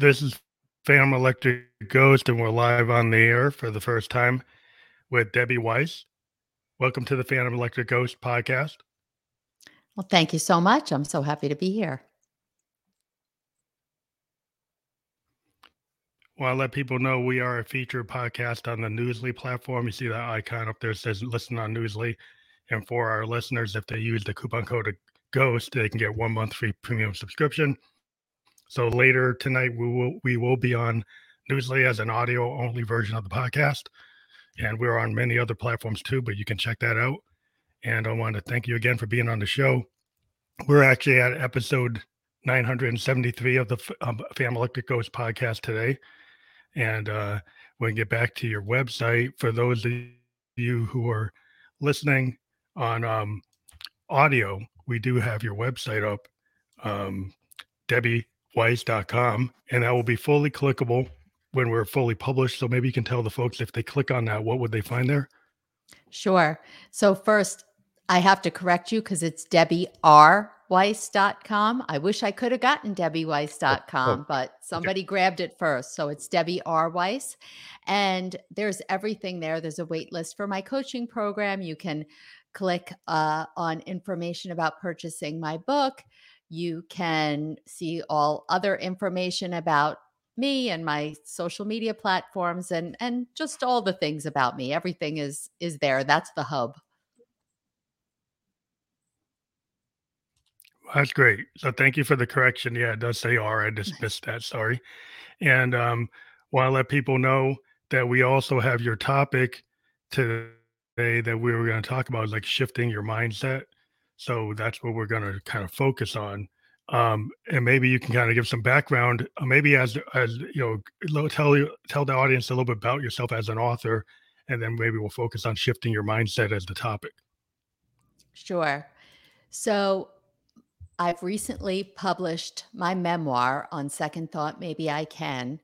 This is Phantom Electric Ghost, and we're live on the air for the first time with Debbie Weiss. Welcome to the Phantom Electric Ghost podcast. Well, thank you so much. I'm so happy to be here. Well, I'll let people know we are a featured podcast on the Newsly platform. You see that icon up there says listen on Newsly. And for our listeners, if they use the coupon code GHOST, they can get one month free premium subscription. So later tonight, we will we will be on Newsly as an audio only version of the podcast, and we're on many other platforms too. But you can check that out. And I want to thank you again for being on the show. We're actually at episode 973 of the um, Electric Ghost podcast today, and uh, we can get back to your website for those of you who are listening on um, audio. We do have your website up, um, Debbie weiss.com, and that will be fully clickable when we're fully published. So maybe you can tell the folks if they click on that, what would they find there? Sure. So first, I have to correct you because it's Debbie R. Weiss.com. I wish I could have gotten DebbieWeiss.com, oh, oh, but somebody okay. grabbed it first. So it's Debbie R. Weiss. And there's everything there. There's a wait list for my coaching program. You can click uh, on information about purchasing my book. You can see all other information about me and my social media platforms and and just all the things about me. Everything is is there. That's the hub. That's great. So thank you for the correction. Yeah, it does say R. I just missed that. Sorry. And um, want to let people know that we also have your topic today that we were going to talk about, like shifting your mindset. So that's what we're going to kind of focus on. Um, and maybe you can kind of give some background, uh, maybe as as you know, tell you tell the audience a little bit about yourself as an author, and then maybe we'll focus on shifting your mindset as the topic. Sure. So I've recently published my memoir on Second Thought Maybe I Can.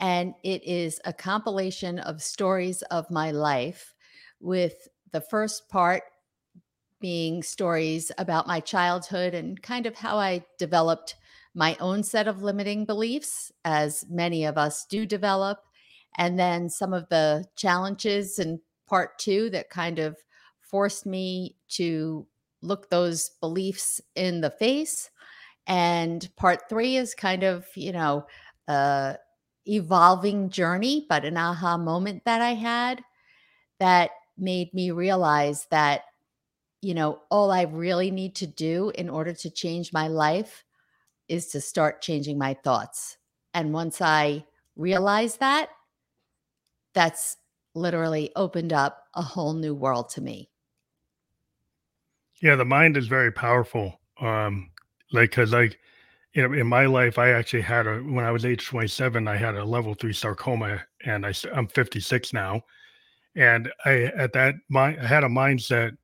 And it is a compilation of stories of my life, with the first part being stories about my childhood and kind of how I developed my own set of limiting beliefs, as many of us do develop. And then some of the challenges in part two that kind of forced me to look those beliefs in the face. And part three is kind of, you know, a evolving journey, but an aha moment that I had that made me realize that you know, all I really need to do in order to change my life is to start changing my thoughts. And once I realize that, that's literally opened up a whole new world to me. Yeah, the mind is very powerful. Um, like, cause like, you know, in my life, I actually had a, when I was age 27, I had a level three sarcoma and I, I'm 56 now. And I, at that, my, I had a mindset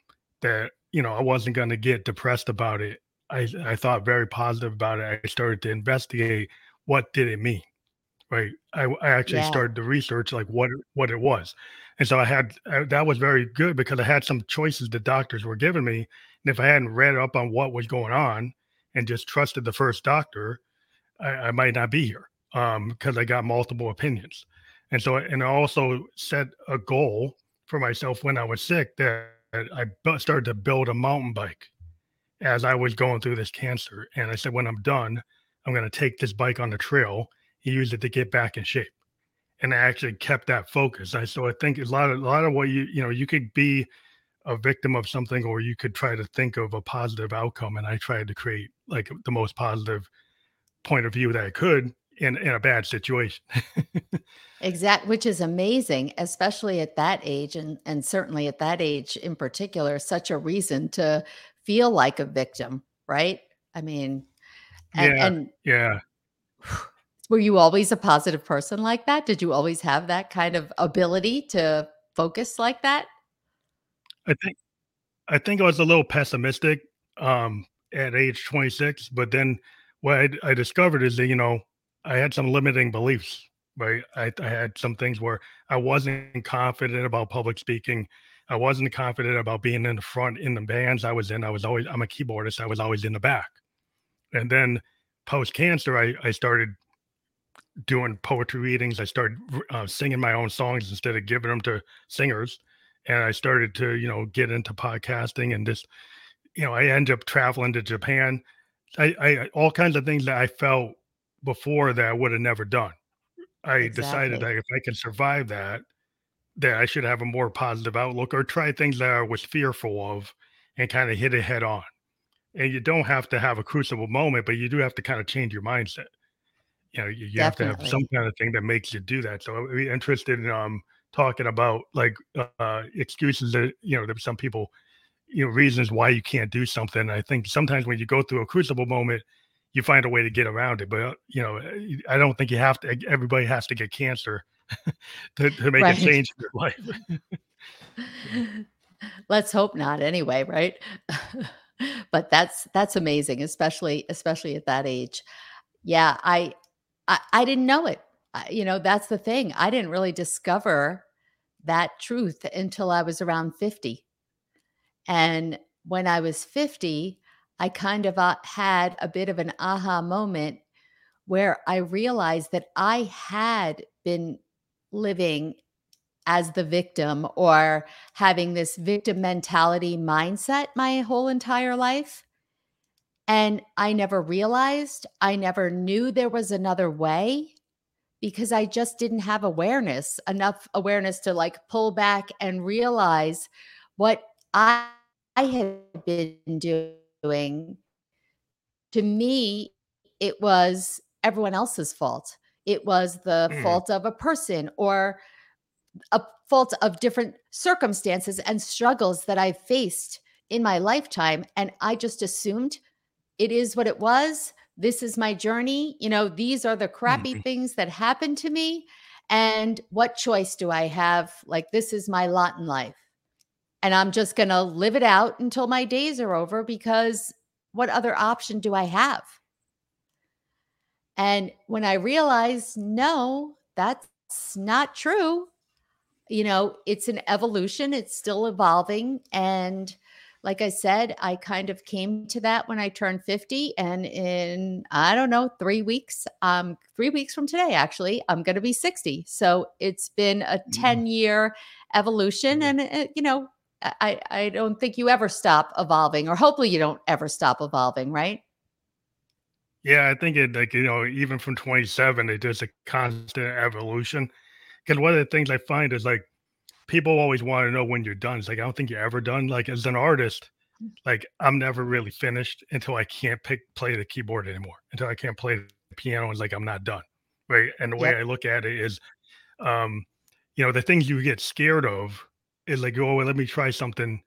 that you know I wasn't going to get depressed about it. I I thought very positive about it. I started to investigate what did it mean, right? I I actually yeah. started to research like what what it was, and so I had uh, that was very good because I had some choices the doctors were giving me, and if I hadn't read up on what was going on and just trusted the first doctor, I, I might not be here um, because I got multiple opinions, and so and I also set a goal for myself when I was sick that I started to build a mountain bike as I was going through this cancer. And I said, when I'm done, I'm going to take this bike on the trail and use it to get back in shape. And I actually kept that focus. I so I think a lot of a lot of what you you know you could be a victim of something or you could try to think of a positive outcome. And I tried to create like the most positive point of view that I could in in a bad situation. exact, which is amazing, especially at that age, and and certainly at that age in particular, such a reason to feel like a victim, right? I mean, and, yeah, and yeah. Were you always a positive person like that? Did you always have that kind of ability to focus like that? I think I think I was a little pessimistic um, at age 26, but then what I, I discovered is that you know I had some limiting beliefs, right? I, I had some things where I wasn't confident about public speaking. I wasn't confident about being in the front in the bands I was in. I was always, I'm a keyboardist. I was always in the back. And then post cancer, I, I started doing poetry readings. I started uh, singing my own songs instead of giving them to singers. And I started to, you know, get into podcasting and just, you know, I ended up traveling to Japan. I, I all kinds of things that I felt before that I would have never done. I exactly. decided that if I can survive that, that I should have a more positive outlook or try things that I was fearful of and kind of hit it head on. And you don't have to have a crucible moment, but you do have to kind of change your mindset. You know, you, you have to have some kind of thing that makes you do that. So I'd be interested in um talking about like uh excuses that you know that some people you know reasons why you can't do something. I think sometimes when you go through a crucible moment, you find a way to get around it. But you know, I don't think you have to. Everybody has to get cancer to, to make right. a change in your life. Let's hope not. Anyway, right? but that's that's amazing, especially especially at that age. Yeah, I I, I didn't know it. I, you know, that's the thing. I didn't really discover that truth until I was around 50. And when I was 50, I kind of uh, had a bit of an aha moment where I realized that I had been living as the victim or having this victim mentality mindset my whole entire life. And I never realized, I never knew there was another way because I just didn't have awareness, enough awareness to like pull back and realize what I, I had been doing doing, to me, it was everyone else's fault. It was the mm. fault of a person or a fault of different circumstances and struggles that I faced in my lifetime. And I just assumed it is what it was. This is my journey. You know, these are the crappy mm. things that happened to me. And what choice do I have? Like, this is my lot in life and I'm just going to live it out until my days are over because what other option do I have? And when I realized, no, that's not true, you know, it's an evolution, it's still evolving. And like I said, I kind of came to that when I turned 50. And in, I don't know, three weeks, um, three weeks from today, actually, I'm going to be 60. So it's been a mm. 10 year evolution. And, uh, you know, I, I don't think you ever stop evolving, or hopefully you don't ever stop evolving, right? Yeah, I think it like you know, even from 27, it is a constant evolution. Because one of the things I find is like people always want to know when you're done. It's like I don't think you're ever done. Like as an artist, mm. like I'm never really finished until I can't pick play the keyboard anymore. Until I can't play the piano, it's like I'm not done. Right. And the way I look at it is um, you know, the things you get scared of is like, oh, well, let me try something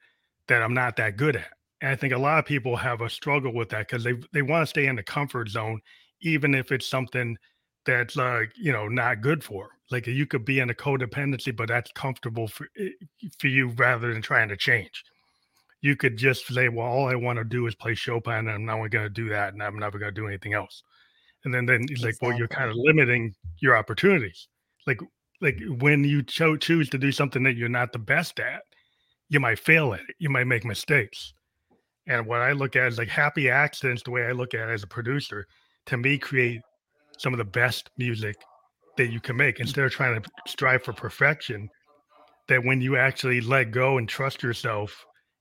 that I'm not that good at. And I think a lot of people have a struggle with that because they they want to stay in the comfort zone, even if it's something that's like you know not good for. Like you could be in a codependency, but that's comfortable for eh, for you rather than trying to change. You could just say, well, all I want to do is play Chopin, and I'm not going to do that, and I'm never going to do anything else. And then then exactly. like, well, you're kind of limiting your opportunities. Like like when you cho- choose to do something that you're not the best at, you might fail at it. You might make mistakes. And what I look at is like happy accidents, the way I look at it as a producer, to me, create some of the best music that you can make instead of trying to strive for perfection. That when you actually let go and trust yourself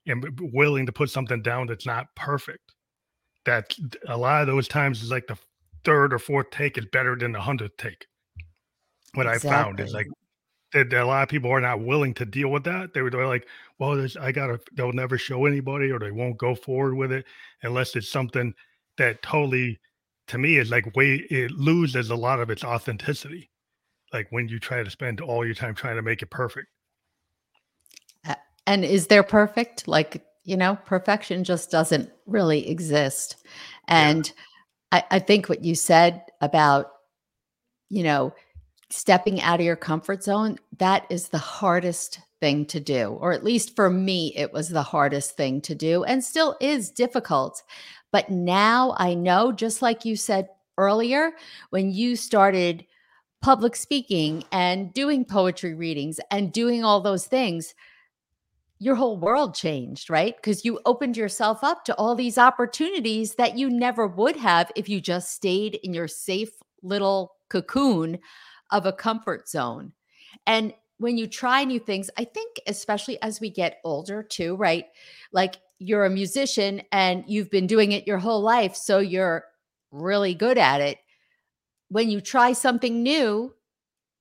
and willing to put something down that's not perfect, that a lot of those times is like the third or fourth take is better than the hundredth take what exactly. I found is like that a lot of people are not willing to deal with that. They were like, well, there's, I gotta, they'll never show anybody or they won't go forward with it unless it's something that totally, to me, is like way, it loses a lot of its authenticity. Like when you try to spend all your time trying to make it perfect. And is there perfect? Like, you know, perfection just doesn't really exist. And yeah. I, I think what you said about, you know, stepping out of your comfort zone, that is the hardest thing to do. Or at least for me, it was the hardest thing to do and still is difficult. But now I know, just like you said earlier, when you started public speaking and doing poetry readings and doing all those things, your whole world changed, right? Because you opened yourself up to all these opportunities that you never would have if you just stayed in your safe little cocoon of a comfort zone. And when you try new things, I think, especially as we get older, too, right? Like you're a musician and you've been doing it your whole life. So you're really good at it. When you try something new,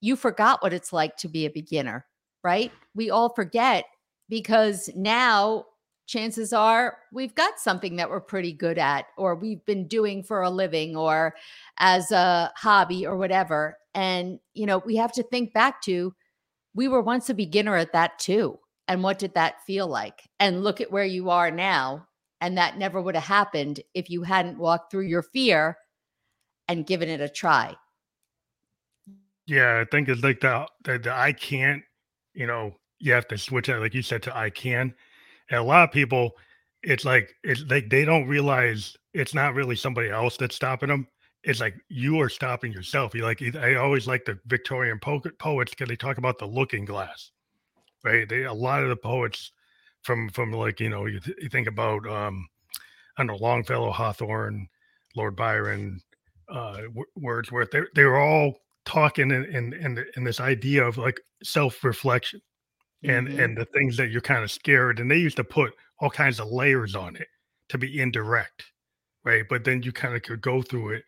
you forgot what it's like to be a beginner, right? We all forget because now chances are we've got something that we're pretty good at or we've been doing for a living or as a hobby or whatever. And, you know, we have to think back to we were once a beginner at that too. And what did that feel like? And look at where you are now. And that never would have happened if you hadn't walked through your fear and given it a try. Yeah, I think it's like the, the, the I can't, you know, you have to switch it, like you said, to I can. And a lot of people, it's like it's like they don't realize it's not really somebody else that's stopping them. It's like you are stopping yourself. You like I always like the Victorian po- poets because they talk about the looking glass, right? They a lot of the poets from from like you know you, th- you think about um I don't know Longfellow, Hawthorne, Lord Byron, uh, Wordsworth. They they were all talking in in in, in this idea of like self reflection and mm-hmm. and the things that you're kind of scared and they used to put all kinds of layers on it to be indirect right but then you kind of could go through it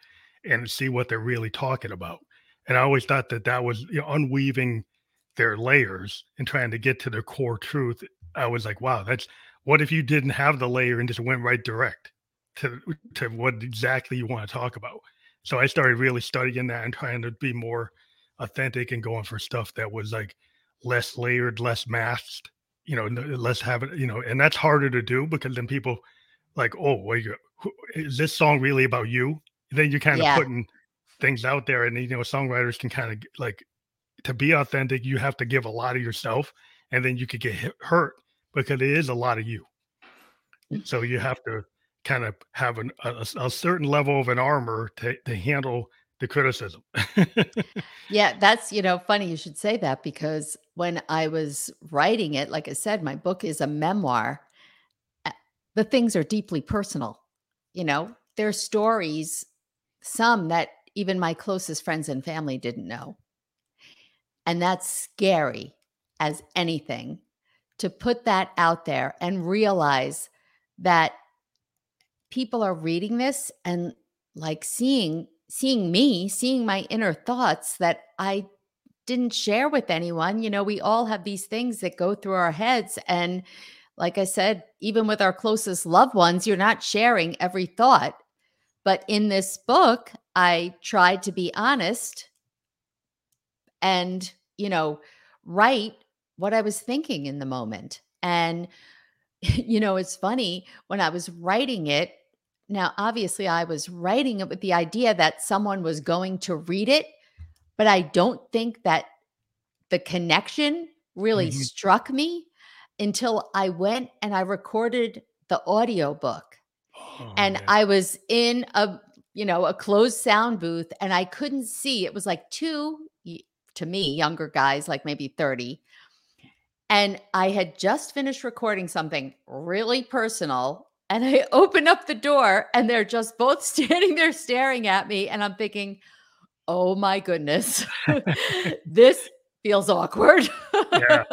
and see what they're really talking about and i always thought that that was you know, unweaving their layers and trying to get to the core truth i was like wow that's what if you didn't have the layer and just went right direct to to what exactly you want to talk about so i started really studying that and trying to be more authentic and going for stuff that was like less layered, less masked, you know, less have it, you know, and that's harder to do because then people like, oh, wait, is this song really about you? Then you're kind of yeah. putting things out there, and you know, songwriters can kind of like to be authentic, you have to give a lot of yourself, and then you could get hurt because it is a lot of you. Mm. So you have to kind of have an, a, a certain level of an armor to, to handle the criticism. yeah, that's, you know, funny you should say that because when I was writing it, like I said, my book is a memoir. The things are deeply personal. You know, there's stories, some that even my closest friends and family didn't know. And that's scary as anything to put that out there and realize that people are reading this and like seeing seeing me, seeing my inner thoughts that I didn't share with anyone. You know, we all have these things that go through our heads. And like I said, even with our closest loved ones, you're not sharing every thought. But in this book, I tried to be honest and, you know, write what I was thinking in the moment. And, you know, it's funny when I was writing it, now, obviously, I was writing it with the idea that someone was going to read it, but I don't think that the connection really mm-hmm. struck me until I went and I recorded the audio book. Oh, and man. I was in a you know a closed sound booth and I couldn't see. It was like two to me younger guys like maybe 30 and I had just finished recording something really personal and I open up the door and they're just both standing there staring at me. And I'm thinking, oh my goodness, this feels awkward. Yeah.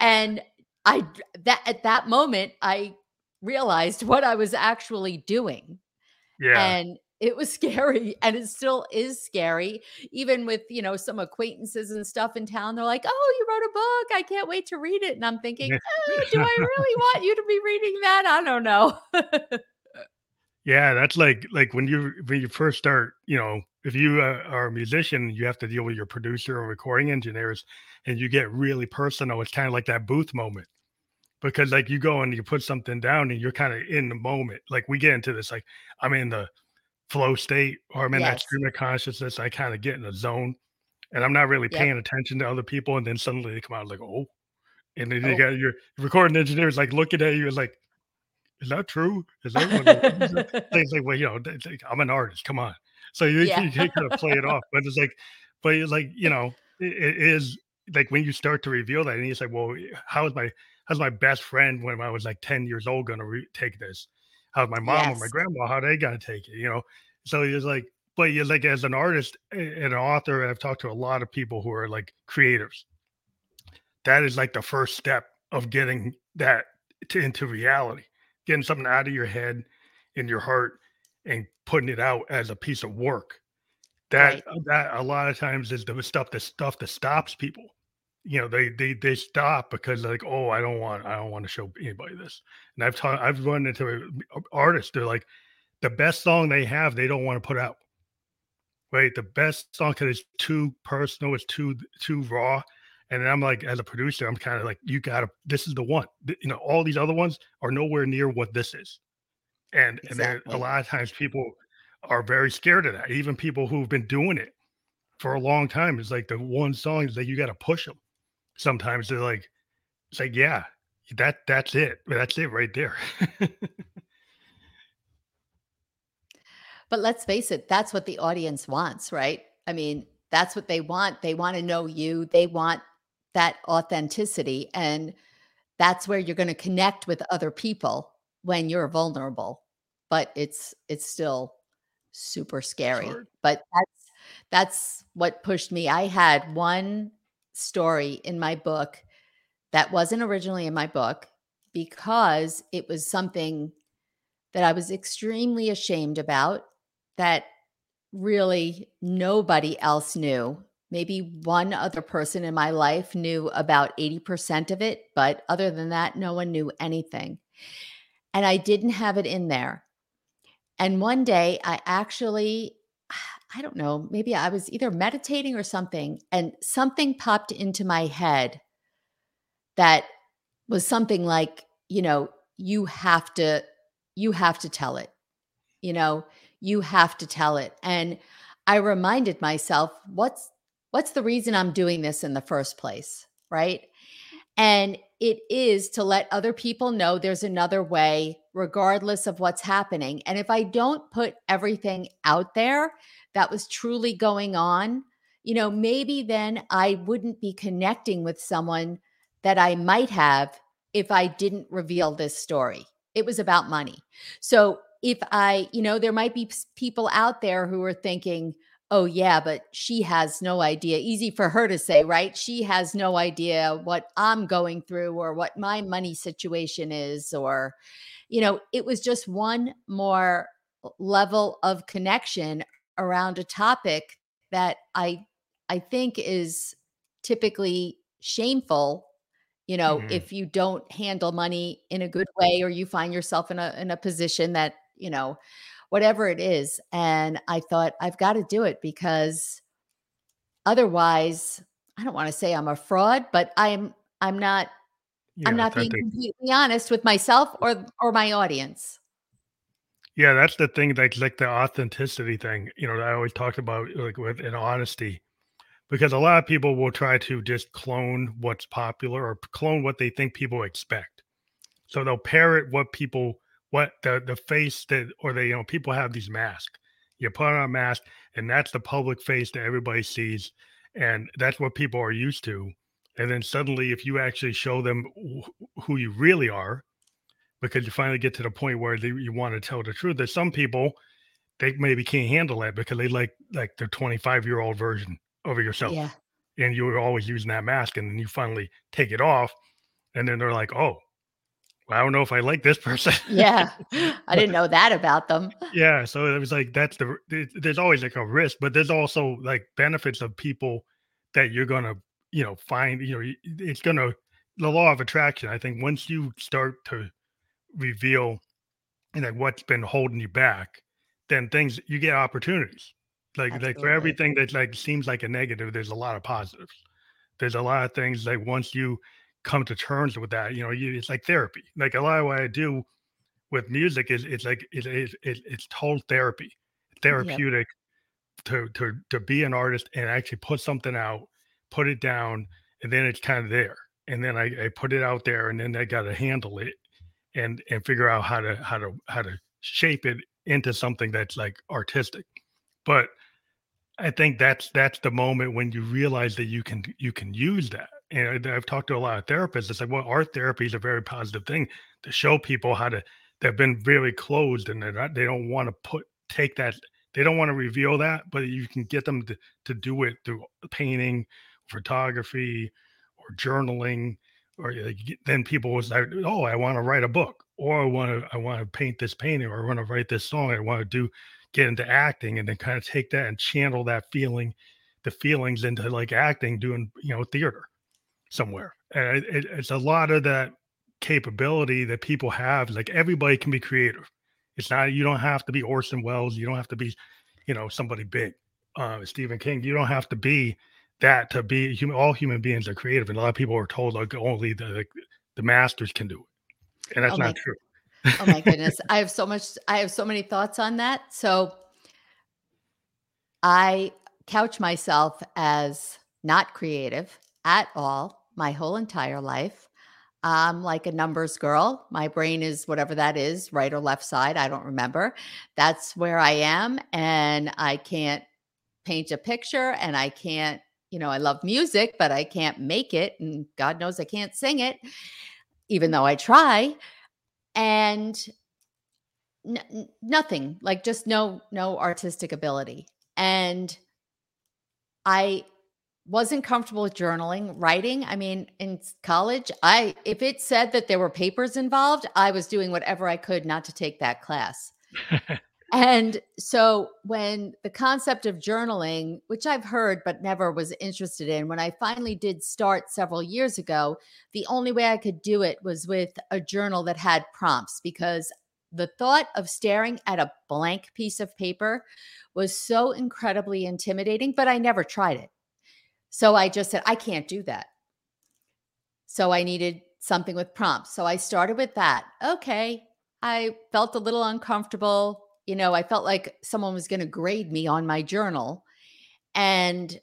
and I that at that moment I realized what I was actually doing. Yeah. And it was scary and it still is scary even with you know some acquaintances and stuff in town they're like oh you wrote a book i can't wait to read it and i'm thinking oh, do i really want you to be reading that i don't know yeah that's like like when you when you first start you know if you uh, are a musician you have to deal with your producer or recording engineers and you get really personal it's kind of like that booth moment because like you go and you put something down and you're kind of in the moment like we get into this like i'm in the flow state or I'm in yes. that stream of consciousness. I kind of get in a zone and I'm not really yep. paying attention to other people. And then suddenly they come out like, oh, and then oh. you got your recording engineers like looking at you like, is that true? Is that things like, well, you know, I'm an artist. Come on. So you, yeah. you, you kind of play it off, but it's like, but it's like, you know, it, it is like when you start to reveal that and you say, well, how is my, how's my best friend when I was like 10 years old going to re- take this? how's my mom yes. or my grandma, how they going to take it, you know? So he was like, but you like as an artist and an author, I've talked to a lot of people who are like creators. That is like the first step of getting that to, into reality, getting something out of your head, in your heart, and putting it out as a piece of work. That right. that a lot of times is the stuff the stuff that stops people. You know, they they they stop because like, oh, I don't want I don't want to show anybody this. And I've taught I've run into artists. They're like, the best song they have, they don't want to put out. Right, the best song because it's too personal, it's too too raw. And I'm like, as a producer, I'm kind of like, you gotta, this is the one. You know, all these other ones are nowhere near what this is. And exactly. and a lot of times people are very scared of that. Even people who've been doing it for a long time. It's like the one song is that you got to push them. Sometimes they're like, it's like, yeah, that that's it. That's it right there. but let's face it, that's what the audience wants, right? I mean, that's what they want. They want to know you. They want that authenticity. And that's where you're going to connect with other people when you're vulnerable. But it's it's still super scary. Sure. But that's that's what pushed me. I had one story in my book that wasn't originally in my book because it was something that I was extremely ashamed about that really nobody else knew. Maybe one other person in my life knew about 80% of it, but other than that, no one knew anything. And I didn't have it in there. And one day I actually, I don't know, maybe I was either meditating or something, and something popped into my head that was something like, you know, you have to, you have to tell it. You know, you have to tell it. And I reminded myself, what's what's the reason I'm doing this in the first place? Right. And it is to let other people know there's another way, regardless of what's happening. And if I don't put everything out there that was truly going on, you know, maybe then I wouldn't be connecting with someone that I might have if I didn't reveal this story. It was about money. So if I, you know, there might be people out there who are thinking, Oh, yeah, but she has no idea. Easy for her to say, right? She has no idea what I'm going through or what my money situation is. Or, you know, it was just one more level of connection around a topic that I I think is typically shameful you know mm-hmm. if you don't handle money in a good way or you find yourself in a in a position that you know whatever it is. And I thought, I've got to do it because otherwise, I don't want to say I'm a fraud, but I'm I'm not yeah, I'm not being completely honest with myself or or my audience. Yeah, that's the thing. Like like the authenticity thing. You know, I always talked about like with an honesty, because a lot of people will try to just clone what's popular or clone what they think people expect. So they'll parrot what people what the the face that or they you know people have these masks you put on a mask and that's the public face that everybody sees and that's what people are used to and then suddenly if you actually show them who you really are because you finally get to the point where they, you want to tell the truth there's some people they maybe can't handle that because they like like the 25 year old version of yourself yeah. and you were always using that mask and then you finally take it off and then they're like oh I don't know if I like this person. yeah. I didn't know that about them. Yeah. So it was like, that's the, there's always like a risk, but there's also like benefits of people that you're going to, you know, find, you know, it's going to, the law of attraction. I think once you start to reveal and like what's been holding you back, then things, you get opportunities. Like, Absolutely. like for everything that like seems like a negative, there's a lot of positives. There's a lot of things like once you, come to terms with that. You know, you, it's like therapy. Like a lot of what I do with music is it's like it, it, it it's total therapy, therapeutic yep. to to to be an artist and actually put something out, put it down, and then it's kind of there. And then I, I put it out there, and then I got to handle it and and figure out how to how to how to shape it into something that's like artistic. But I think that's that's the moment when you realize that you can you can use that and I've talked to a lot of therapists. It's like, well, art therapy is a very positive thing to show people how to. They've been very closed, and they're not. They don't want to put take that they don't want to reveal that, but you can get them to, to do it through painting, photography, or journaling. Or then people was like, "Oh, I want to write a book, or I want to I want to paint this painting, or I want to write this song. I want to do get into acting, and then kind of take that and channel that feeling, the feelings into like acting, doing you know theater somewhere. And it, it, it's a lot of that capability that people have. Like everybody can be creative. It's not you don't have to be Orson Welles. You don't have to be, you know, somebody big. Uh, Stephen King. You don't have to be that to be human. All human beings are creative, and a lot of people are told like only the like, the masters can do it, and that's oh not true. oh my goodness, I have so much. I have so many thoughts on that. So I couch myself as not creative at all my whole entire life. I'm like a numbers girl. My brain is whatever that is, right or left side. I don't remember. That's where I am. And I can't paint a picture and I can't, you know, I love music, but I can't make it. And God knows I can't sing it, even though I try. And n- nothing, like just no, no artistic ability. And I wasn't comfortable with journaling, writing. I mean, in college, I if it said that there were papers involved, I was doing whatever I could not to take that class. and so when the concept of journaling, which I've heard but never was interested in, when I finally did start several years ago, the only way I could do it was with a journal that had prompts because the thought of staring at a blank piece of paper was so incredibly intimidating, but I never tried it. So I just said, I can't do that. So I needed something with prompts. So I started with that. Okay. I felt a little uncomfortable. You know, I felt like someone was going to grade me on my journal. And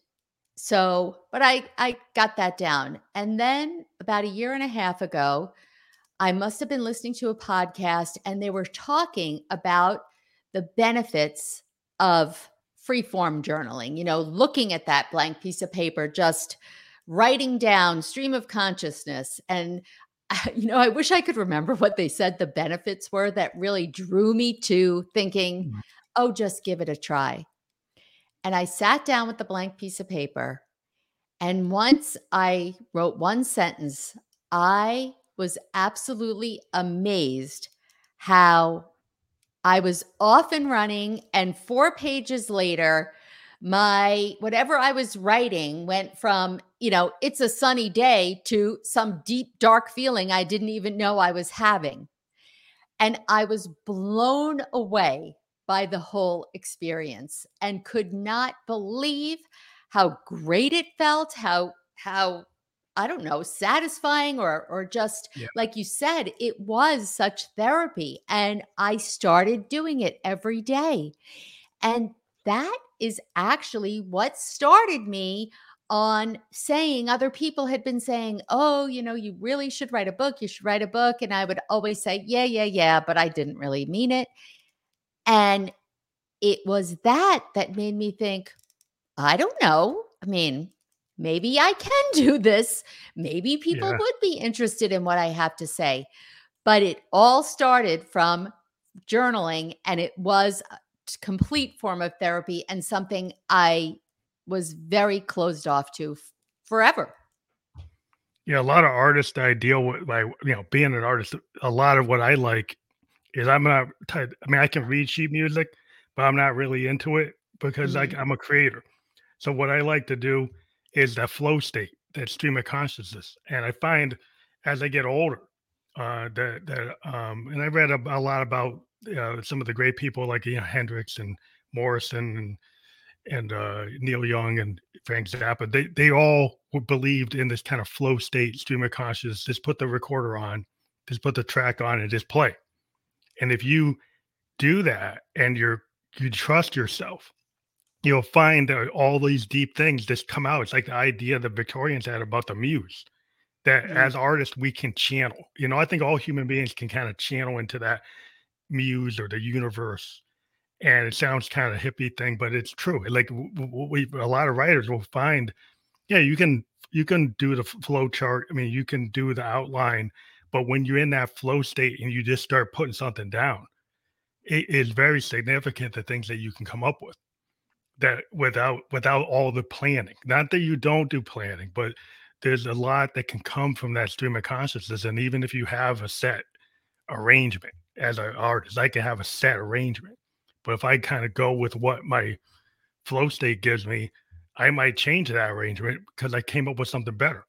so, but I I got that down. And then about a year and a half ago, I must have been listening to a podcast and they were talking about the benefits of free form journaling, you know, looking at that blank piece of paper, just writing down stream of consciousness. And, you know, I wish I could remember what they said the benefits were that really drew me to thinking, mm-hmm. oh, just give it a try. And I sat down with the blank piece of paper. And once I wrote one sentence, I was absolutely amazed how I was off and running, and four pages later, my whatever I was writing went from, you know, it's a sunny day to some deep, dark feeling I didn't even know I was having. And I was blown away by the whole experience and could not believe how great it felt, how, how I don't know, satisfying or or just yeah. like you said, it was such therapy and I started doing it every day. And that is actually what started me on saying other people had been saying, "Oh, you know, you really should write a book. You should write a book." And I would always say, "Yeah, yeah, yeah," but I didn't really mean it. And it was that that made me think, I don't know. I mean, maybe I can do this. Maybe people yeah. would be interested in what I have to say. But it all started from journaling and it was a complete form of therapy and something I was very closed off to f- forever. Yeah, a lot of artists I deal with by you know being an artist, a lot of what I like is I'm not I mean I can read sheet music, but I'm not really into it because mm-hmm. like I'm a creator. So what I like to do is that flow state, that stream of consciousness. And I find as I get older, uh, that that um, and I read a, a lot about uh, some of the great people like you know, Hendrix and Morrison and and uh, Neil Young and Frank Zappa. They they all believed in this kind of flow state, stream of consciousness. Just put the recorder on, just put the track on, and just play. And if you do that, and you're you trust yourself, you'll find that all these deep things just come out. It's like the idea the Victorians had about the muse that mm-hmm. as artists we can channel. You know, I think all human beings can kind of channel into that muse or the universe. And it sounds kind of hippie thing, but it's true. Like we, a lot of writers will find, yeah, you can you can do the flow chart. I mean, you can do the outline, but when you're in that flow state and you just start putting something down, it is very significant the things that you can come up with that without without all the planning. Not that you don't do planning, but there's a lot that can come from that stream of consciousness. And even if you have a set arrangement as an artist, I can have a set arrangement. But if I kind of go with what my flow state gives me, I might change that arrangement because I came up with something better.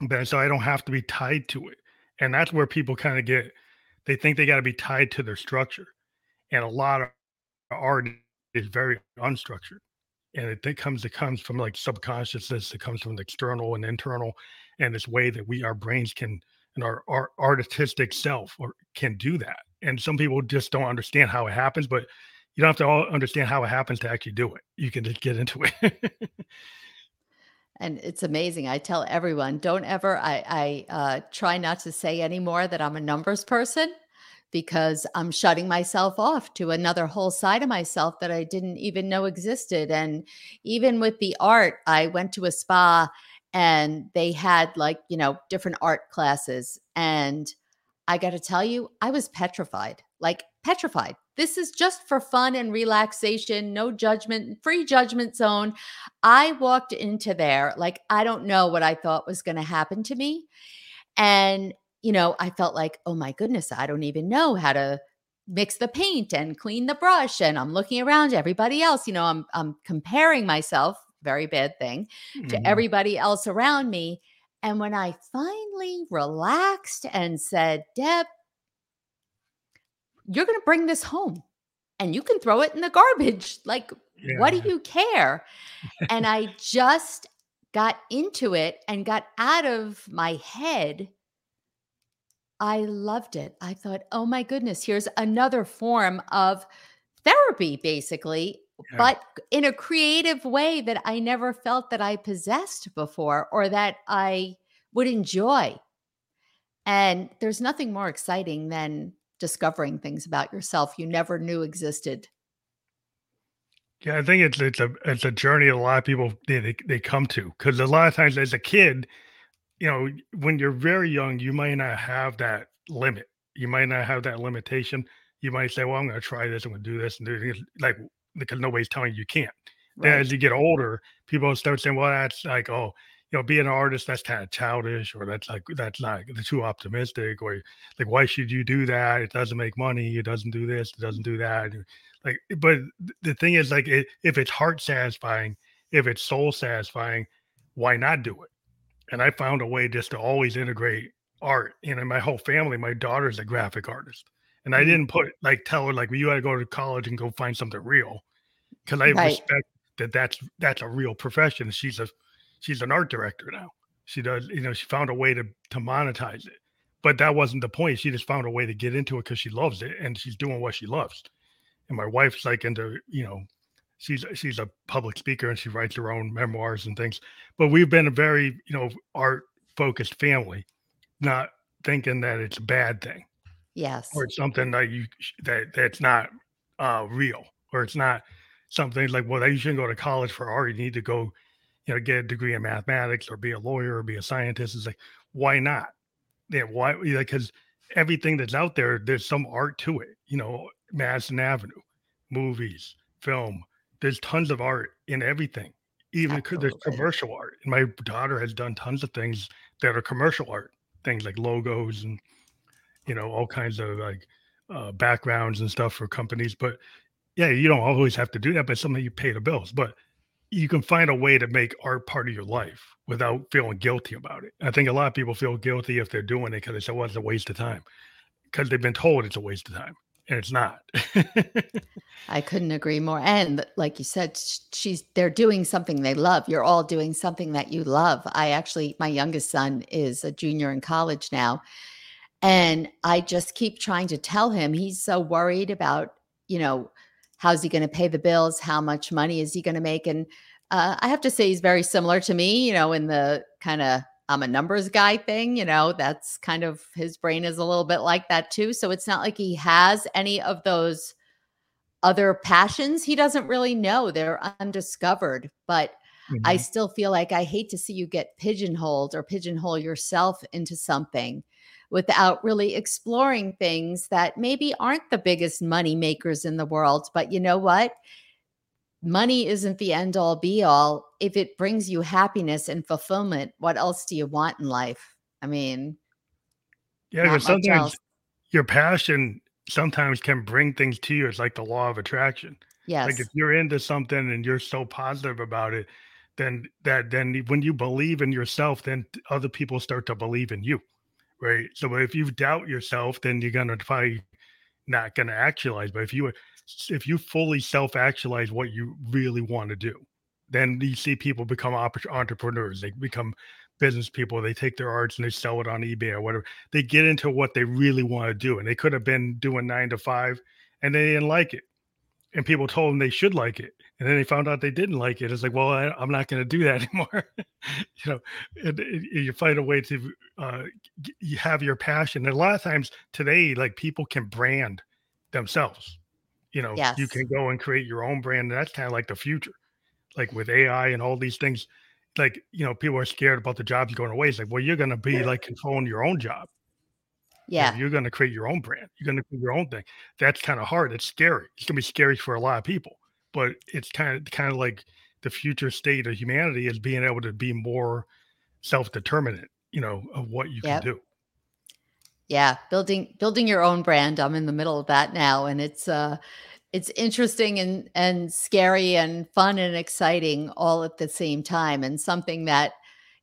But so I don't have to be tied to it. And that's where people kind of get they think they got to be tied to their structure. And a lot of art is very unstructured. And it, it comes it comes from like subconsciousness, it comes from the external and internal, and this way that we our brains can and our, our artistic self or can do that. And some people just don't understand how it happens, but you don't have to all understand how it happens to actually do it. You can just get into it. and it's amazing. I tell everyone, don't ever. I, I uh, try not to say anymore that I'm a numbers person because I'm shutting myself off to another whole side of myself that I didn't even know existed. And even with the art, I went to a spa and they had like, you know, different art classes. And I got to tell you, I was petrified, like petrified. This is just for fun and relaxation, no judgment, free judgment zone. I walked into there like I don't know what I thought was going to happen to me. And, you know, I felt like, oh my goodness, I don't even know how to mix the paint and clean the brush. And I'm looking around everybody else. You know, I'm I'm comparing myself, very bad thing, mm-hmm. to everybody else around me. And when I finally relaxed and said, Deb, you're going to bring this home and you can throw it in the garbage. Like, yeah. what do you care? and I just got into it and got out of my head. I loved it. I thought, oh my goodness, here's another form of therapy, basically, yeah. but in a creative way that I never felt that I possessed before or that I would enjoy. And there's nothing more exciting than discovering things about yourself you never knew existed. Yeah, I think it's it's a it's a journey that a lot of people they they come to because a lot of times as a kid, you know, when you're very young, you might not have that limit. You might not have that limitation. You might say, "Well, I'm going to try this. I'm going to do this and do this," like because nobody's telling you you can't. Right. Then as you get older, people start saying, "Well, that's like, oh, you know, being an artist, that's kind of childish, or that's like that's not too optimistic, or like why should you do that? It doesn't make money. It doesn't do this. It doesn't do that. Like, but the thing is, like, it, if it's heart satisfying, if it's soul satisfying, why not do it? And I found a way just to always integrate art. You know, my whole family, my daughter's a graphic artist, and I mm-hmm. didn't put like tell her like well, you got to go to college and go find something real, because I right. respect that that's that's a real profession. She's a she's an art director now. She does, you know, she found a way to to monetize it. But that wasn't the point. She just found a way to get into it because she loves it and she's doing what she loves. And my wife's like into, you know, she's she's a public speaker and she writes her own memoirs and things. But we've been a very, you know, art focused family, not thinking that it's a bad thing. Yes. Or it's something that you that that's not uh real or it's not something like well you shouldn't go to college for art you need to go you know, get a degree in mathematics or be a lawyer or be a scientist. It's like, why not? Yeah, why? Because everything that's out there, there's some art to it. You know, Madison Avenue, movies, film. There's tons of art in everything. Even Absolutely. there's commercial art. And my daughter has done tons of things that are commercial art, things like logos and you know all kinds of like uh, backgrounds and stuff for companies. But yeah, you don't always have to do that, but something you pay the bills. But you can find a way to make art part of your life without feeling guilty about it. I think a lot of people feel guilty if they're doing it because they say, well, it's a waste of time because they've been told it's a waste of time and it's not. I couldn't agree more. And like you said, she's they're doing something they love. You're all doing something that you love. I actually, my youngest son is a junior in college now. And I just keep trying to tell him he's so worried about, you know, how's he going to pay the bills? How much money is he going to make? And uh, I have to say, he's very similar to me, you know, in the kind of I'm a numbers guy thing, you know, that's kind of his brain is a little bit like that too. So it's not like he has any of those other passions. He doesn't really know, they're undiscovered. But mm-hmm. I still feel like I hate to see you get pigeonholed or pigeonhole yourself into something without really exploring things that maybe aren't the biggest money makers in the world. But you know what? Money isn't the end all be all. If it brings you happiness and fulfillment, what else do you want in life? I mean, yeah, because sometimes your passion sometimes can bring things to you. It's like the law of attraction. Yes. Like if you're into something and you're so positive about it, then that then when you believe in yourself, then other people start to believe in you. Right. So if you doubt yourself, then you're gonna probably not gonna actualize. But if you if you fully self-actualize what you really want to do, then you see people become entrepreneurs. They become business people. They take their arts and they sell it on eBay or whatever. They get into what they really want to do. And they could have been doing nine to five and they didn't like it. And people told them they should like it. And then they found out they didn't like it. It's like, well, I, am not going to do that anymore. you know, and, and you find a way to uh, you have your passion. And a lot of times today, like people can brand themselves. You know, yes. you can go and create your own brand. And that's kind of like the future. Like with AI and all these things, like you know people are scared about the jobs going away it's like well you're going to be like controlling your own job yeah. you're going to create your own brand you're going to create your own thing. That's kind of hard it's scary it's going to be scary for a lot of people but it's kind of kind of like the future state of humanity is being able to be more self-determinant you know of what you yep. can do. Yeah building building your own brand i'm in the middle of that now and it's uh it's interesting and and scary and fun and exciting all at the same time and something that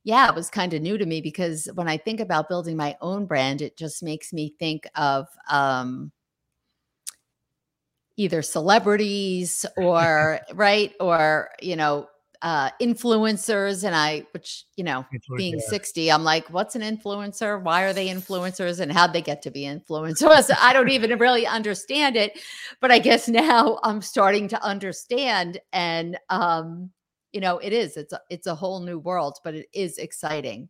yeah it was kind of new to me because when i think about building my own brand it just makes me think of um either celebrities or right or you know uh, influencers and I, which, you know, being 60, I'm like, what's an influencer? Why are they influencers and how'd they get to be influencers? I don't even really understand it, but I guess now I'm starting to understand. And, um, you know, it is, it's a, it's a whole new world, but it is exciting.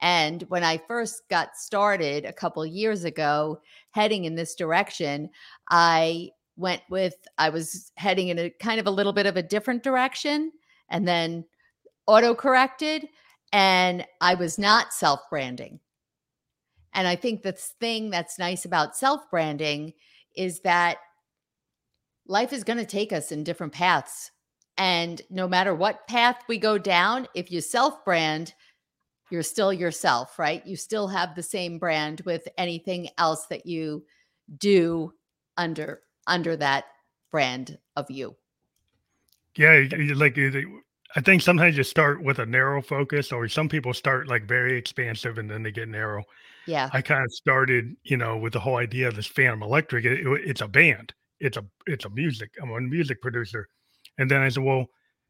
And when I first got started a couple years ago, heading in this direction, I went with, I was heading in a kind of a little bit of a different direction and then auto corrected and I was not self branding. And I think the thing that's nice about self branding is that life is going to take us in different paths. And no matter what path we go down, if you self brand, you're still yourself, right? You still have the same brand with anything else that you do under under that brand of you. Yeah, like I think sometimes you start with a narrow focus, or some people start like very expansive and then they get narrow. Yeah, I kind of started, you know, with the whole idea of this Phantom Electric. It, it, it's a band. It's a it's a music. I'm a music producer, and then I said, well,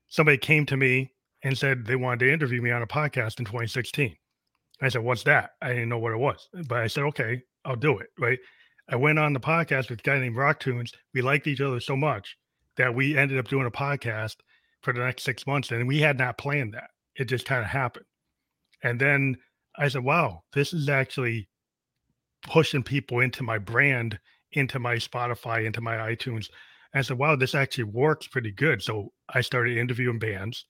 somebody came to me and said they wanted to interview me on a podcast in 2016. I said, what's that? I didn't know what it was, but I said, okay, I'll do it. Right. I went on the podcast with a guy named Rock Tunes. We liked each other so much that we ended up doing a podcast for the next six months. And we had not planned that. It just kind of happened. And then I said, wow, this is actually pushing people into my brand, into my Spotify, into my iTunes. I said, wow, this actually works pretty good. So I started interviewing bands.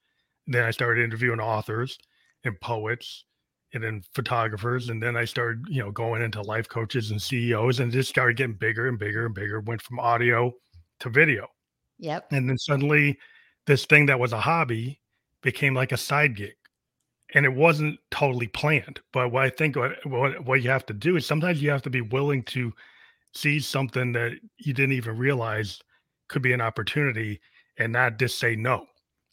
Then I started interviewing authors and poets and then photographers. And then I started, you know, going into life coaches and CEOs and just started getting bigger and bigger and bigger, went from audio to video. Yep. And then suddenly this thing that was a hobby became like a side gig and it wasn't totally planned but what i think what, what, what you have to do is sometimes you have to be willing to see something that you didn't even realize could be an opportunity and not just say no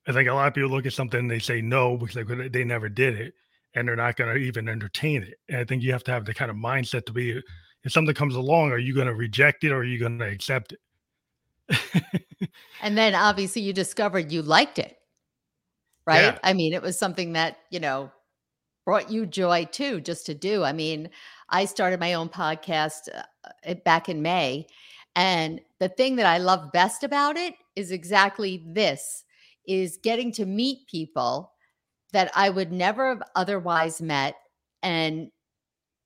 i think a lot of people look at something and they say no because they, they never did it and they're not going to even entertain it and i think you have to have the kind of mindset to be if something comes along are you going to reject it or are you going to accept it and then obviously you discovered you liked it. Right? Yeah. I mean, it was something that, you know, brought you joy too just to do. I mean, I started my own podcast uh, back in May and the thing that I love best about it is exactly this is getting to meet people that I would never have otherwise met and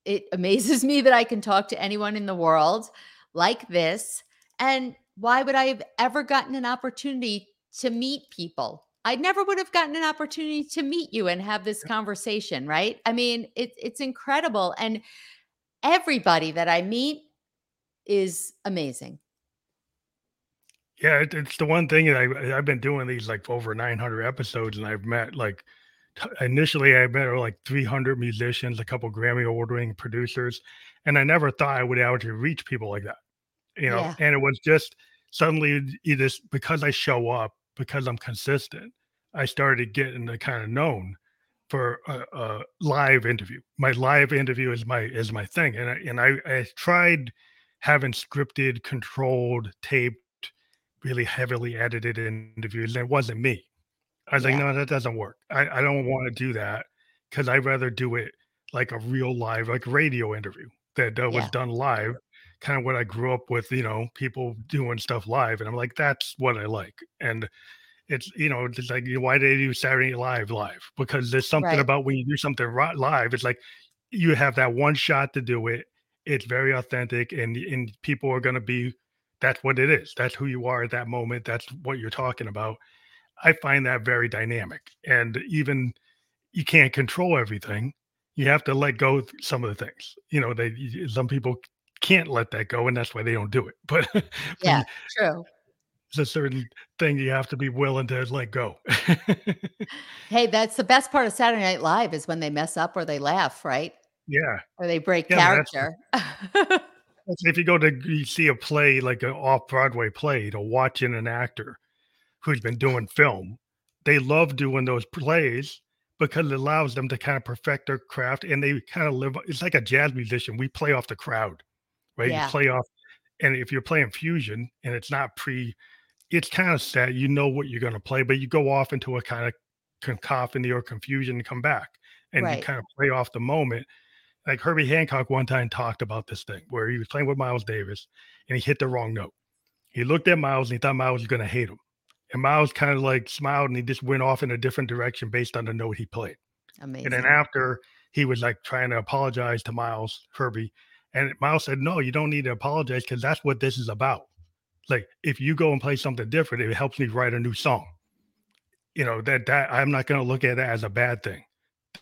it amazes me that I can talk to anyone in the world like this and why would I have ever gotten an opportunity to meet people? I never would have gotten an opportunity to meet you and have this conversation, right? I mean, it's it's incredible and everybody that I meet is amazing. Yeah, it, it's the one thing that I I've been doing these like over 900 episodes, and I've met like t- initially I met like 300 musicians, a couple Grammy award-winning producers, and I never thought I would actually reach people like that, you know. Yeah. And it was just suddenly you just because I show up because I'm consistent, I started getting the kind of known for a, a live interview. My live interview is my is my thing, and I, and I I tried having scripted, controlled, taped really heavily edited interviews, and it wasn't me. I was like, no, that doesn't work. I, I don't want to do that because I'd rather do it like a real live, like radio interview that uh, was Yeah. done live, kind of what I grew up with, you know, people doing stuff live. And I'm like, that's what I like. And it's, you know, it's like, why do they do Saturday Night Live live? Because there's something Right. about when you do something live, it's like you have that one shot to do it. It's very authentic, and and people are going to be that's what it is. That's who you are at that moment. That's what you're talking about. I find that very dynamic. And even you can't control everything. You have to let go of some of the things. You know, they some people can't let that go, and that's why they don't do it. But Yeah. True. it's a certain thing you have to be willing to let go. Hey, that's the best part of Saturday Night Live is when they mess up or they laugh, right? Yeah. Or they break Yeah, character. if you go to you see a play like an off Broadway play to watching an actor who's been doing film, they love doing those plays because it allows them to kind of perfect their craft and they kind of live. It's like a jazz musician. We play off the crowd, right? Yeah. You play off, and if you're playing fusion and it's not pre, it's kind of set. You know what you're going to play, but you go off into a kind of cacophony or confusion and come back, and you kind of play off the moment like Herbie Hancock one time talked about this thing where he was playing with Miles Davis and he hit the wrong note. He looked at Miles and he thought Miles was going to hate him. And Miles kind of like smiled and he just went off in a different direction based on the note he played. Amazing. And then after he was like trying to apologize to Miles, Herbie, and Miles said, No, you don't need to apologize because that's what this is about. Like if you go and play something different, it helps me write a new song. You know, that that I'm not going to look at it as a bad thing.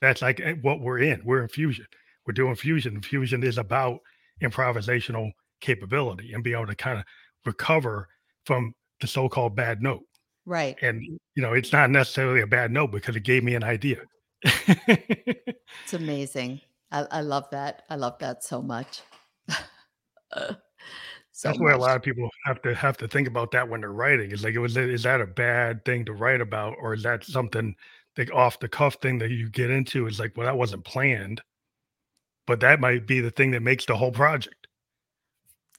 That's like eh, what we're in. We're in fusion. We're doing fusion. Fusion is about improvisational capability and being able to kind of recover from the so-called bad note. right. And you know, it's not necessarily a bad note because it gave me an idea. It's amazing. I, I love that. I love that so much. so That's where a lot of people have to have to think about that when they're writing. Is like, was it, is that a bad thing to write about, or is that something like off the cuff thing that you get into? Is like, well, that wasn't planned, but that might be the thing that makes the whole project.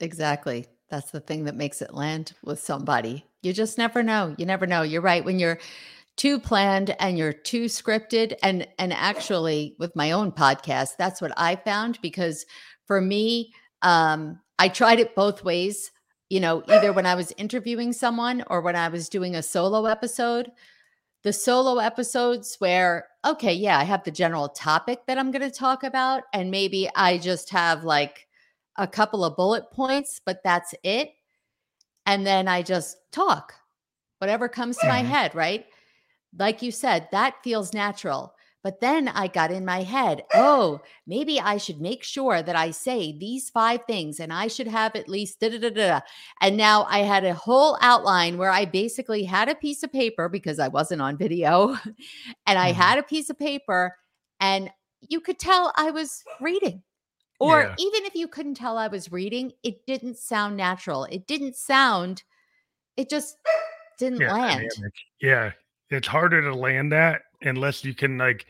Exactly. That's the thing that makes it land with somebody. You just never know. You never know. You're right. When you're too planned and you're too scripted and and actually with my own podcast, that's what I found because for me, um, I tried it both ways. You know, either when I was interviewing someone or when I was doing a solo episode. The solo episodes where, okay, yeah, I have the general topic that I'm going to talk about, and maybe I just have like a couple of bullet points, but that's it. And then I just talk, whatever comes to my head, right? Like you said, that feels natural. But then I got in my head, oh, maybe I should make sure that I say these five things and I should have at least da da da da. And now I had a whole outline where I basically had a piece of paper because I wasn't on video and I Mhm. had a piece of paper and you could tell I was reading. Or Yeah. even if you couldn't tell I was reading, it didn't sound natural. It didn't sound, it just didn't Yeah, land. dynamic. Yeah, it's harder to land that unless you can like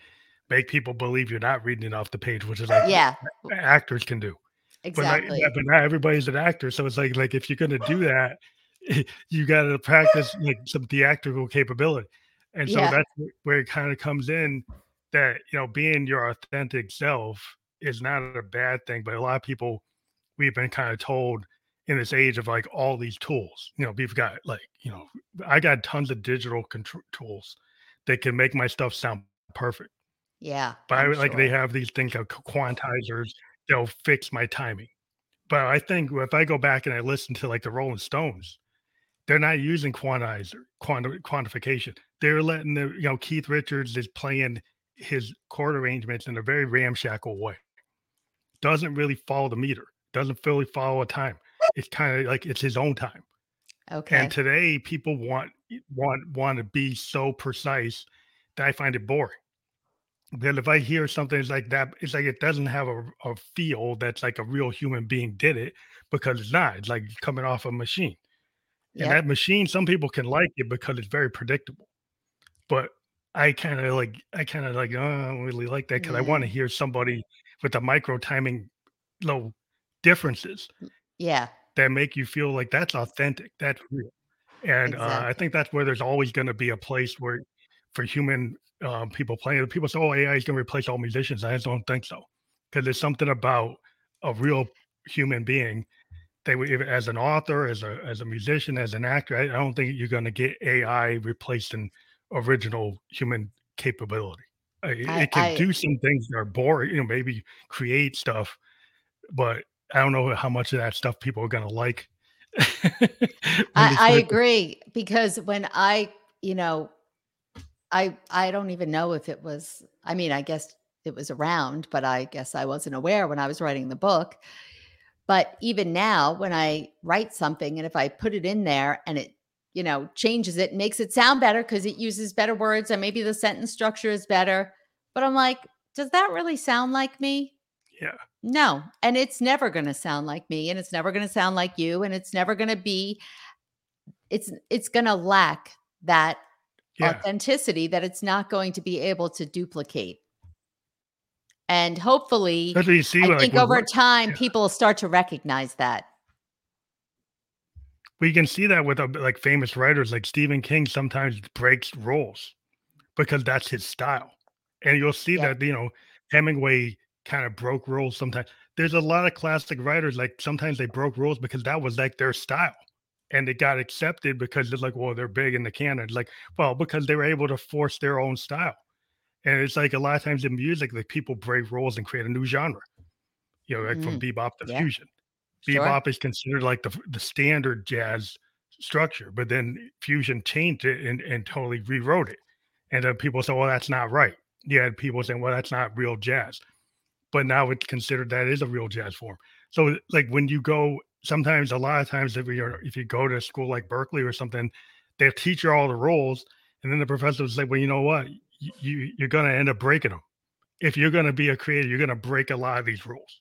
make people believe you're not reading it off the page, which is like Yeah, actors can do. But not, exactly. but not everybody's an actor, so it's like like if you're gonna do that, you got to practice like some theatrical capability, and so Yeah. that's where it kind of comes in that you know being your authentic self is not a bad thing, but a lot of people we've been kind of told in this age of like all these tools, you know, we've got like you know I got tons of digital control tools that can make my stuff sound perfect. Yeah, But I like they have these things called quantizers. They'll fix my timing. But I think if I go back and I listen to like the Rolling Stones, they're not using quantizer, quanti- quantification. They're letting the, you know, Keith Richards is playing his chord arrangements in a very ramshackle way. doesn't really follow the meter, doesn't really follow a time. It's kind of like it's his own time. Okay. And today people want want want to be so precise that I find it boring. Because if I hear something it's like that, it's like it doesn't have a, a feel that's like a real human being did it because it's not. It's like coming off a machine. And Yep. that machine, some people can like it because it's very predictable. But I kind of like, I kind of like, oh, I don't really like that because I want to Mm, hear somebody with the micro timing little differences yeah, that make you feel like that's authentic, that's real. And uh, I think that's where there's always going to be a place where for human um, people playing. People say, "Oh, AI is going to replace all musicians." I just don't think so because there's something about a real human being they would, as an author, as a as a musician, as an actor. I, I don't think you're going to get AI replacing original human capability. It, I it can I do some things that are boring, you know, maybe create stuff, but I don't know how much of that stuff people are going to like I I like, agree because when I, you know, I I don't even know if it was I mean, I guess it was around, but I guess I wasn't aware when I was writing the book. But even now, when I write something and if I put it in there and it, you know, changes it, makes it sound better because it uses better words and maybe the sentence structure is better. But I'm like, does that really sound like me? yeah, No. And it's never going to sound like me and it's never going to sound like you and it's never going to be it's it's going to lack that yeah. authenticity that it's not going to be able to duplicate. And hopefully, I like think over time yeah. people will start to recognize that. Well, you can see that with uh, like famous writers like Stephen King sometimes breaks rules because that's his style. And you'll see Yep. that, you know, Hemingway kind of broke rules sometimes. There's a lot of classic writers like sometimes they broke rules because that was like their style. And it got accepted because it's like, well, they're big in the canon. Like, well, because they were able to force their own style. And it's like a lot of times in music, like people break rules and create a new genre, you know, like from Mm, bebop to yeah, fusion sure. bebop is considered like the the standard jazz structure, but then fusion changed it and, and totally rewrote it. And then people say, well, that's not right. You had people saying, well, that's not real jazz. But now it's considered that is a real jazz form. So like when you go, sometimes a lot of times if you're if you go to a school like Berklee or something, they'll teach you all the rules, and then the professor will say, well, you know what? You, you you're gonna end up breaking them. If you're gonna be a creator, you're gonna break a lot of these rules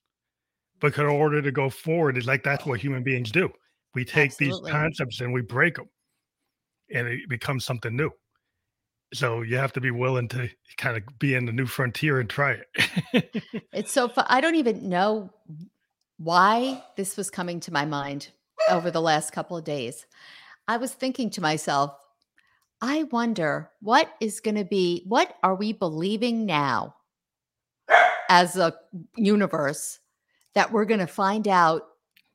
because in order to go forward, it's like that's what human beings do. We take these concepts and we break them, and it becomes something new. So you have to be willing to kind of be in the new frontier and try it. It's so fu I don't even know why this was coming to my mind over the last couple of days. I was thinking to myself, I wonder what is going to be, what are we believing now as a universe that we're going to find out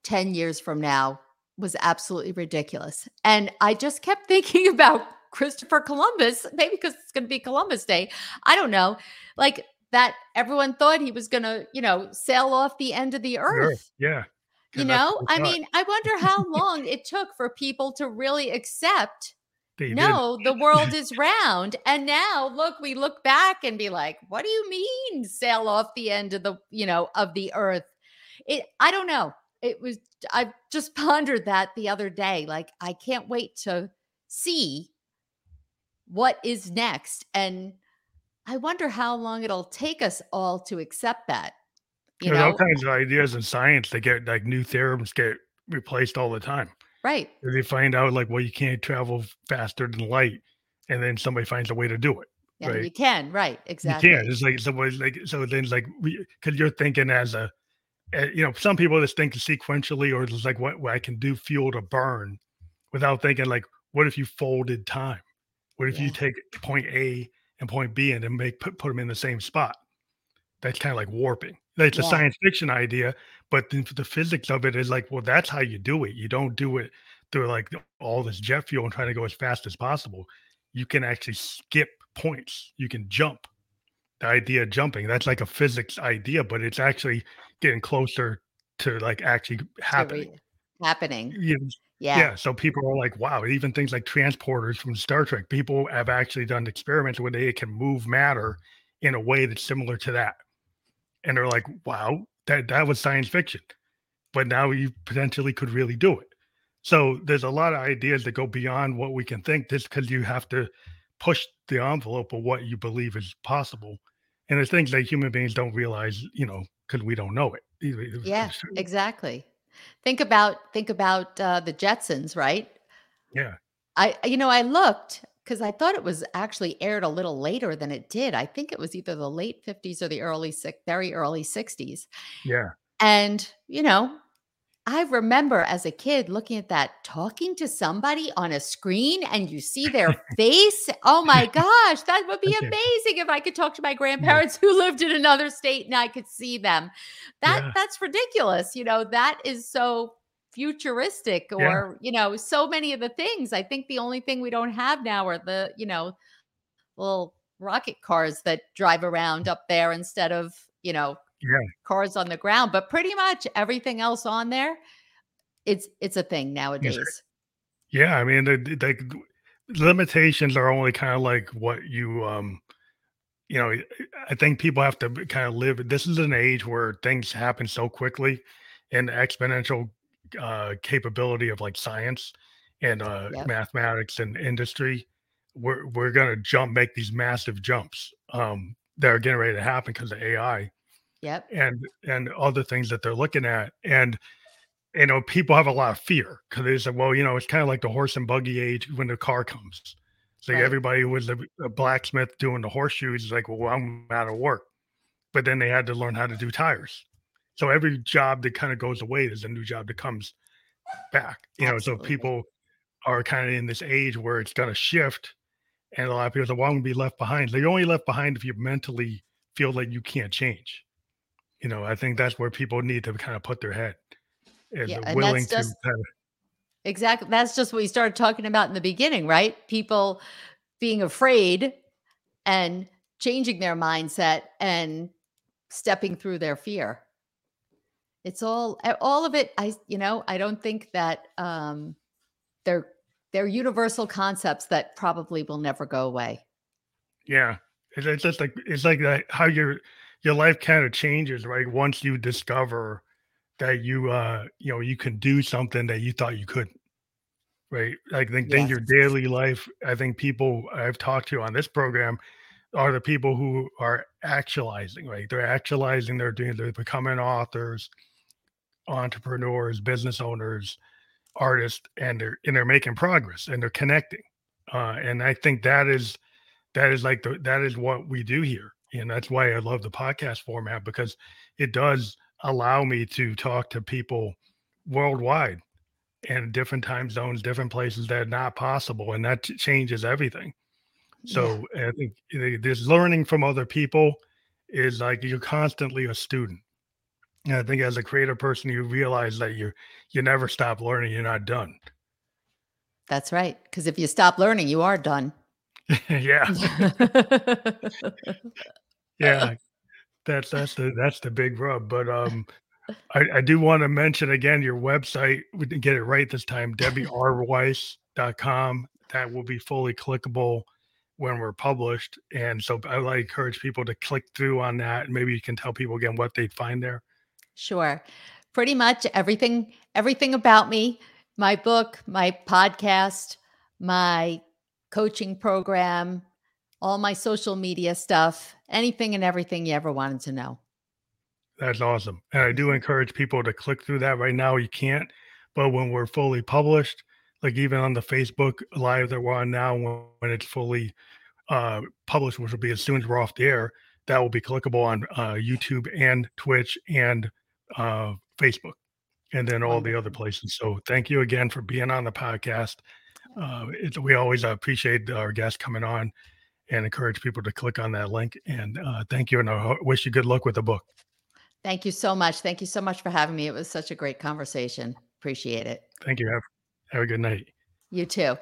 10 years from now was absolutely ridiculous. And I just kept thinking about Christopher Columbus, maybe because it's going to be Columbus Day. I don't know. Like that everyone thought he was going to, you know, sail off the end of the sure. earth. Yeah. You know, I mean, I wonder how long it took for people to really accept They did. no, the world is round. And now look, we look back and be like, what do you mean sail off the end of the, you know, of the earth? It I don't know. It was I just pondered that the other day. Like I can't wait to see what is next. And I wonder how long it'll take us all to accept that, you There's all kinds of ideas in science that get like new theorems get replaced all the time. Right. They find out like, well, you can't travel faster than light, and then somebody finds a way to do it, Yeah, right? you can. Right. Exactly. You can't. It's like somebody's like so then it's like because you're thinking as a uh, you know some people just think sequentially or just like what, what I can do fuel to burn without thinking like what if you folded time? What if you take point A and point B and then make put, put them in the same spot? That's kind of like warping. It's a science fiction idea, but the, the physics of it is like, well, that's how you do it. You don't do it through like all this jet fuel and trying to go as fast as possible. You can actually skip points. You can jump the idea of jumping that's like a physics idea but it's actually getting closer to like actually happening happening. You know, Yeah. yeah so people are like wow even things like transporters from star trek people have actually done experiments where they can move matter in a way that's similar to that and they're like wow that that was science fiction, but now you potentially could really do it. So there's a lot of ideas that go beyond what we can think, just because you have to push the envelope of what you believe is possible. And there's things that human beings don't realize, you know, because we don't know it. Yeah, exactly. Think about think about uh, the Jetsons, right? Yeah. I you know I looked because I thought it was actually aired a little later than it did. I think it was either the late 50s or the early six, very early 60s. Yeah. And you know, I remember as a kid looking at that, talking to somebody on a screen and you see their face. Oh my gosh, that would be amazing if I could talk to my Yeah. grandparents who lived in another state and I could see them. That Yeah. that's ridiculous. You know, that is so futuristic Yeah. or, you know, so many of the things. I think the only thing we don't have now are the, you know, little rocket cars that drive around up there instead of, you know, Yeah. cars on the ground, but pretty much everything else on there, it's it's a thing nowadays. Yeah. I mean, the, the, the limitations are only kind of like what you, um, you know, I think people have to kind of live. This is an age where things happen so quickly and the exponential uh, capability of like science and uh, Yep. mathematics and industry. We're, we're going to jump, make these massive jumps um, that are getting ready to happen because of AI Yep. and and other things that they're looking at. And you know, people have a lot of fear because they say, well, you know, it's kind of like the horse and buggy age when the car comes. So Right. everybody was a, a blacksmith doing the horseshoes is like, well, I'm out of work. But then they had to learn how to do tires. So every job that kind of goes away, there's a new job that comes back. You know, so people are kind of in this age where it's going to shift. And a lot of people say, well, I'm going to be left behind. So you're only left behind if you mentally feel like you can't change. You know, I think that's where people need to kind of put their head is Yeah. they're And willing that's to kind of, exactly that's just what we started talking about in the beginning, right? People being afraid and changing their mindset and stepping through their fear. It's all all of it. I you know, I don't think that um they're they're universal concepts that probably will never go away. yeah. It's, it's just like it's like that how your your life kind of changes, right? Once you discover that you uh you know you can do something that you thought you couldn't, right? Like think then Yes. your daily life, I think people I've talked to on this program are the people who are actualizing, right? They're actualizing, they're doing they're becoming authors, entrepreneurs, business owners, artists, and they're and they're making progress and they're connecting. Uh, and I think that is that is like the that is what we do here. And that's why I love the podcast format because it does allow me to talk to people worldwide and different time zones, different places that are not possible. And that changes everything. Yeah. So I think this learning from other people is like you're constantly a student. And I think as a creative person, you realize that you you never stop learning. You're not done. That's right. Because if you stop learning, you are done. yeah, yeah. That's that's the that's the big rub. But um, I, I do want to mention again your website. We didn't get it right this time. DebbieRweiss.com. That will be fully clickable when we're published. And so I like encourage people to click through on that. And maybe you can tell people again what they'd find there. Sure. Pretty much everything everything about me, my book, my podcast, my coaching program, all my social media stuff, anything and everything you ever wanted to know. That's awesome. And I do encourage people to click through that right now. You can't, but when we're fully published, like even on the Facebook live that we're on now, when, it's fully uh, published, which will be as soon as we're off the air, that will be clickable on uh, YouTube and Twitch and uh, Facebook, and then all the other places. So thank you again for being on the podcast. Uh, it's, we always appreciate our guests coming on and encourage people to click on that link. And uh, thank you, and I wish you good luck with the book. Thank you so much. Thank you so much for having me. It was such a great conversation. Appreciate it. Thank you. Have, have a good night. You too.